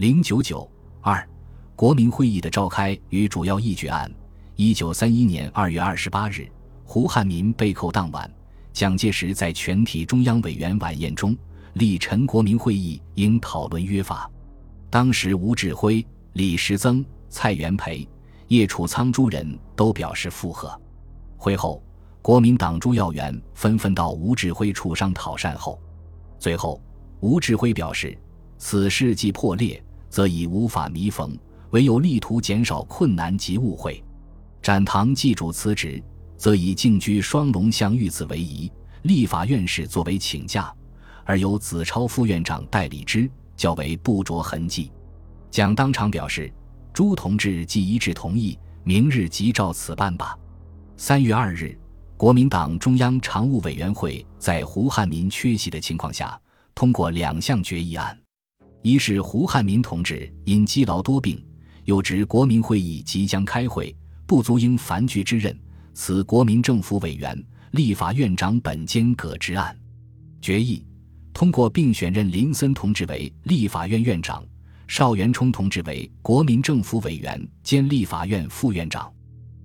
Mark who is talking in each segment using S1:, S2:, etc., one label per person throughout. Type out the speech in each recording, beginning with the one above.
S1: 零九九二，国民会议的召开与主要议决案。一九三一年二月二十八日，胡汉民被扣当晚，蒋介石在全体中央委员晚宴中力陈国民会议应讨论约法。当时吴志辉、李时增、蔡元培、叶楚仓诸人都表示附和。会后，国民党诸要员纷纷到吴志辉处商讨善后。最后，吴志辉表示：“此事既破裂，则已无法弥缝，唯有力图减少困难及误会。”展堂祭主辞职，则以静居双龙巷遇刺为宜，立法院士作为请假，而由子超副院长代理之，较为不着痕迹。蒋当场表示：“朱同志既一致同意，明日即照此办吧。”三月二日，国民党中央常务委员会在胡汉民缺席的情况下，通过两项决议案：一是胡汉民同志因积劳多病，又知国民会议即将开会。不足应凡局之任，此国民政府委员、立法院长本兼葛之案。决议通过，并选任林森同志为立法院院长，邵元冲同志为国民政府委员兼立法院副院长。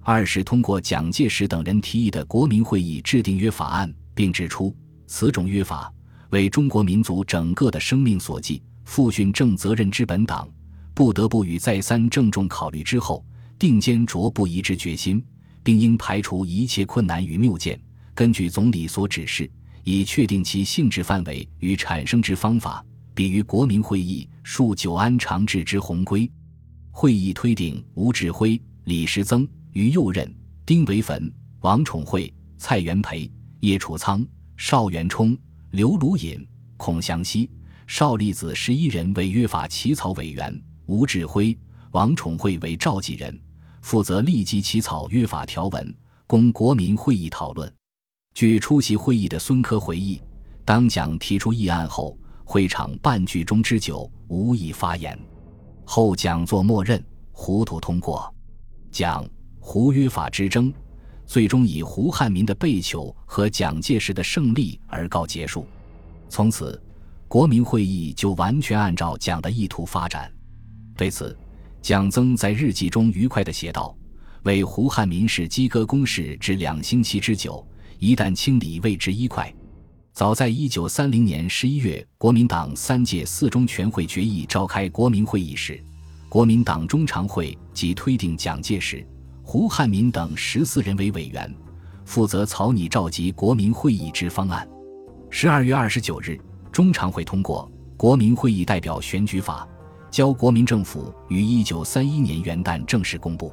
S1: 二是通过蒋介石等人提议的国民会议制定约法案，并指出此种约法为中国民族整个的生命所系，复训正责任之本党，不得不与再三郑重考虑之后。定坚卓不移之决心，并应排除一切困难与谬见，根据总理所指示，以确定其性质范围与产生之方法，比于国民会议数久安长治之宏规。会议推定吴志辉、李时增、于右任、丁惟汾、王宠惠、蔡元培、叶楚仓、邵元冲、刘鲁隐、孔祥熙、邵力子十一人为约法起草委员，吴志辉、王宠惠为召集人。负责立即起草约法条文，供国民会议讨论。据出席会议的孙科回忆，当蒋提出议案后，会场半句中之久无一发言。后讲座默认，糊涂通过。蒋胡约法之争，最终以胡汉民的被囚和蒋介石的胜利而告结束。从此，国民会议就完全按照蒋的意图发展。对此。蒋曾在日记中愉快地写道：“为胡汉民事鸡哥公事至两星期之久，一旦清理，未之一快。”早在一九三零年十一月，国民党三届四中全会决议召开国民会议时，国民党中常会即推定蒋介石、胡汉民等十四人为委员，负责草拟召集国民会议之方案。十二月二十九日，中常会通过《国民会议代表选举法》。交国民政府于一九三一年元旦正式公布。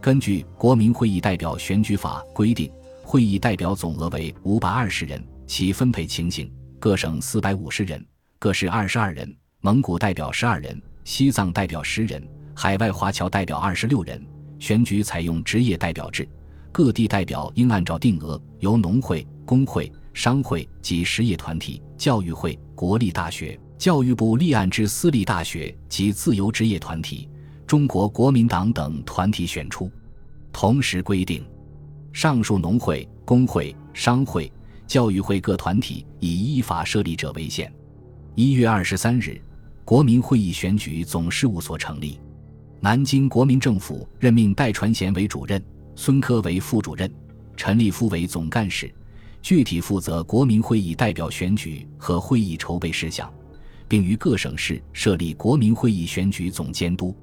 S1: 根据《国民会议代表选举法》规定，会议代表总额为五百二十人，其分配情形：各省四百五十人，各市二十二人，蒙古代表十二人，西藏代表十人，海外华侨代表二十六人。选举采用职业代表制，各地代表应按照定额由农会、工会、商会及实业团体、教育会、国立大学。教育部立案之私立大学及自由职业团体、中国国民党等团体选出。同时规定，上述农会、工会、商会、教育会各团体以依法设立者为限。一月二十三日，国民会议选举总事务所成立。南京国民政府任命戴传贤为主任，孙科为副主任，陈立夫为总干事，具体负责国民会议代表选举和会议筹备事项。并于各省市设立国民会议选举总监督。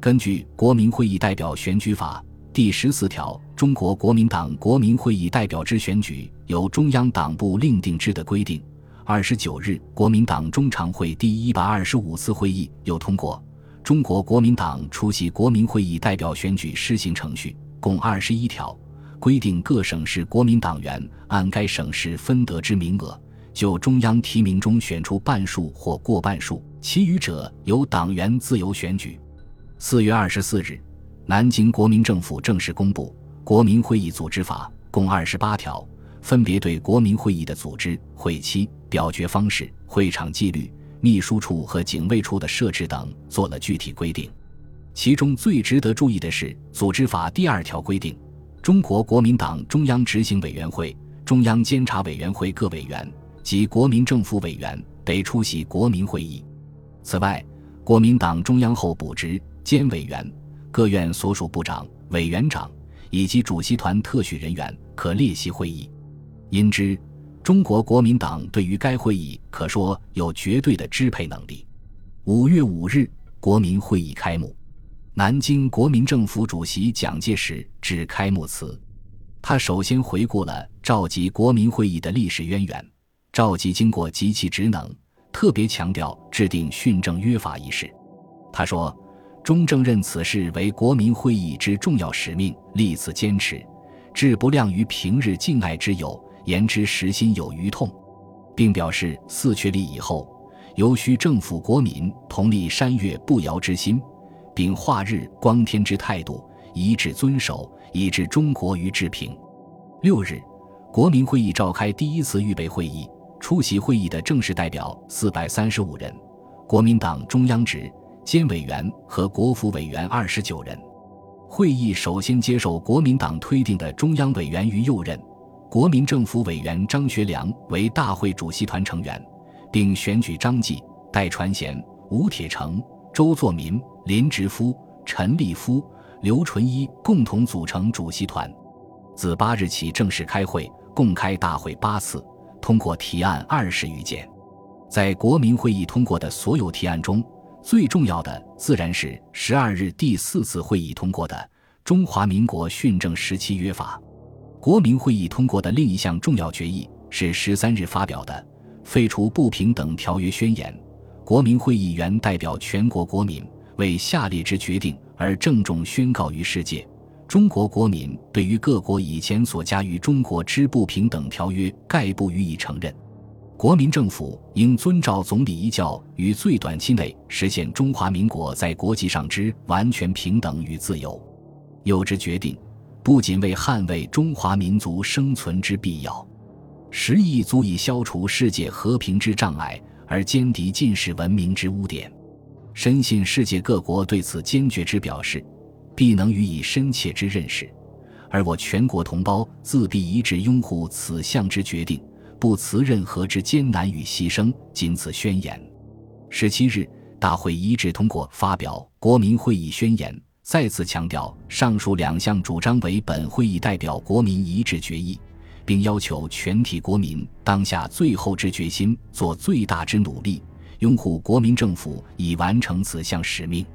S1: 根据《国民会议代表选举法》第十四条，中国国民党国民会议代表之选举由中央党部另定之的规定。二十九日，国民党中常会第一百二十五次会议又通过《中国国民党出席国民会议代表选举施行程序》，共二十一条，规定各省市国民党员按该省市分得之名额。就中央提名中选出半数或过半数，其余者由党员自由选举。四月二十四日，南京国民政府正式公布《国民会议组织法》，共二十八条，分别对国民会议的组织、会期、表决方式、会场纪律、秘书处和警卫处的设置等做了具体规定。其中最值得注意的是《组织法》第二条规定，中国国民党中央执行委员会、中央监察委员会各委员。及国民政府委员得出席国民会议。此外，国民党中央候补职监委员、各院所属部长、委员长以及主席团特许人员可列席会议。因之，中国国民党对于该会议可说有绝对的支配能力。五月五日，国民会议开幕。南京国民政府主席蒋介石致开幕词。他首先回顾了召集国民会议的历史渊源，召集经过及其职能，特别强调制定训政约法一事。他说：“中正认此事为国民会议之重要使命，立此坚持，志不量于平日敬爱之友，言之实心有余痛，并表示四确立以后，尤需政府国民同立山岳不摇之心，秉化日光天之态度，一致遵守。”以致中国于治平。六日，国民会议召开第一次预备会议，出席会议的正式代表四百三十五人，国民党中央职监委员和国府委员二十九人。会议首先接受国民党推定的中央委员于右任，国民政府委员张学良为大会主席团成员，并选举张继、戴传贤、吴铁城、周作民、林直夫、陈立夫。刘纯一共同组成主席团，自八日起正式开会，共开大会八次，通过提案二十余件。在国民会议通过的所有提案中，最重要的自然是十二日第四次会议通过的《中华民国训政时期约法》。国民会议通过的另一项重要决议是十三日发表的《废除不平等条约宣言》。国民会议原代表全国国民。为下列之决定而郑重宣告于世界：中国国民对于各国以前所加于中国之不平等条约，概不予以承认。国民政府应遵照总理遗教，于最短期内实现中华民国在国际上之完全平等与自由。有之决定，不仅为捍卫中华民族生存之必要，实亦足以消除世界和平之障碍，而歼敌近世文明之污点。深信世界各国对此坚决之表示，必能予以深切之认识，而我全国同胞自必一致拥护此项之决定，不辞任何之艰难与牺牲。仅此宣言。十七日，大会一致通过发表国民会议宣言，再次强调上述两项主张为本会议代表国民一致决议，并要求全体国民当下最后之决心，做最大之努力。拥护国民政府以完成此项使命。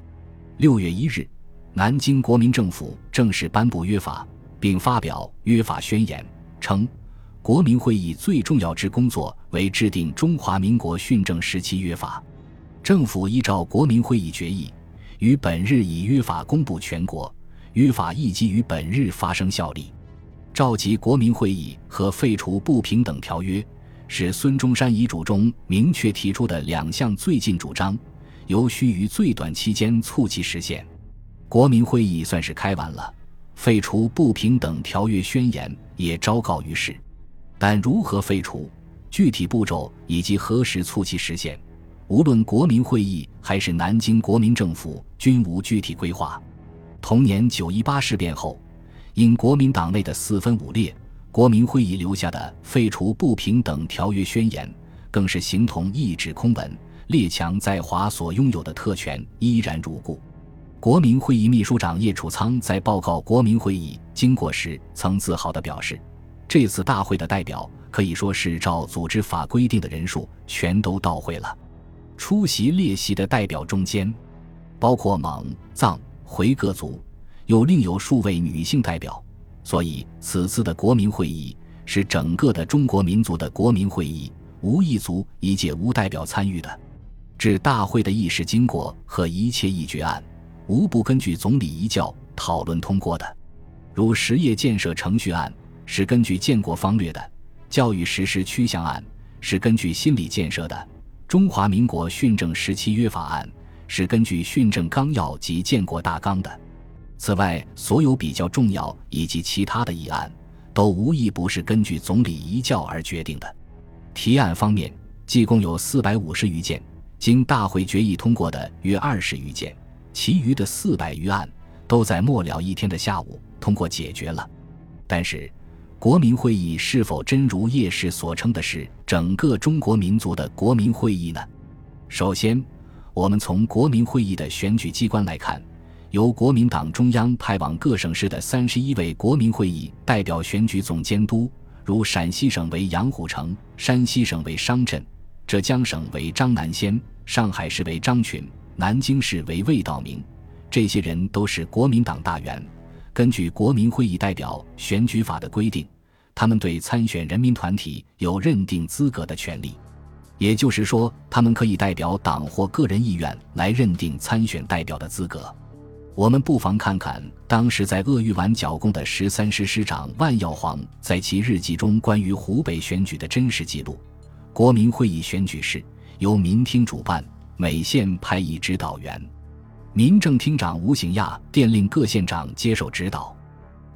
S1: 六月一日，南京国民政府正式颁布约法，并发表约法宣言，称国民会议最重要之工作为制定中华民国训政时期约法。政府依照国民会议决议，于本日以约法公布全国，约法亦即于本日发生效力。召集国民会议和废除不平等条约。是孙中山遗嘱中明确提出的两项最近主张，尤需于最短期间促其实现。国民会议算是开完了，废除不平等条约宣言也昭告于世，但如何废除、具体步骤以及何时促其实现，无论国民会议还是南京国民政府均无具体规划。同年九一八事变后，因国民党内的四分五裂。国民会议留下的废除不平等条约宣言，更是形同一纸空文。列强在华所拥有的特权依然如故。国民会议秘书长叶楚仓在报告国民会议经过时，曾自豪地表示：“这次大会的代表可以说是照组织法规定的人数全都到会了。出席列席的代表中间，包括蒙、藏、回各族，又另有数位女性代表。”所以，此次的国民会议是整个的中国民族的国民会议，无一族一届无代表参与的。至大会的议事经过和一切议决案，无不根据总理遗教讨论通过的。如实业建设程序案是根据建国方略的，教育实施趋向案是根据心理建设的，中华民国训政时期约法案是根据训政纲要及建国大纲的。此外，所有比较重要以及其他的议案，都无一不是根据总理遗教而决定的。提案方面，计共有四百五十余件，经大会决议通过的约二十余件，其余的四百余案都在末了一天的下午通过解决了。但是，国民会议是否真如叶氏所称的是整个中国民族的国民会议呢？首先，我们从国民会议的选举机关来看，由国民党中央派往各省市的三十一位国民会议代表选举总监督，如陕西省为杨虎城，山西省为商震，浙江省为张南先，上海市为张群，南京市为魏道明。这些人都是国民党大员。根据国民会议代表选举法的规定，他们对参选人民团体有认定资格的权利。也就是说，他们可以代表党或个人意愿来认定参选代表的资格。我们不妨看看当时在鄂豫皖剿共的十三师师长万耀煌在其日记中关于湖北选举的真实记录。国民会议选举是由民厅主办，每县派一指导员。民政厅长吴醒亚电令各县长接受指导。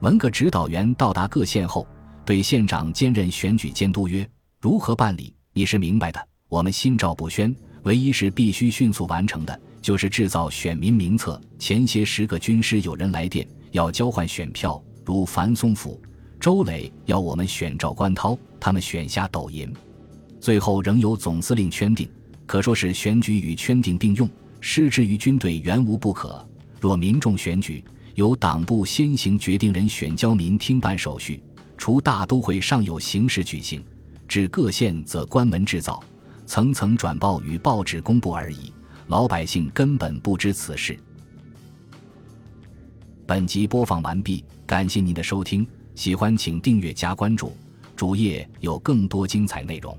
S1: 文革指导员到达各县后，对县长兼任选举监督曰：“如何办理？”你是明白的，我们心照不宣。唯一是必须迅速完成的，就是制造选民名册。前些十个军师有人来电，要交换选票，如樊松甫、周磊要我们选赵观涛，他们选下抖音。最后仍由总司令圈定，可说是选举与圈定并用，失之于军队原无不可。若民众选举，由党部先行决定人选交民听办手续，除大都会尚有形式举行。至各县则关门制造，层层转报与报纸公布而已，老百姓根本不知此事。本集播放完毕，感谢您的收听，喜欢请订阅加关注，主页有更多精彩内容。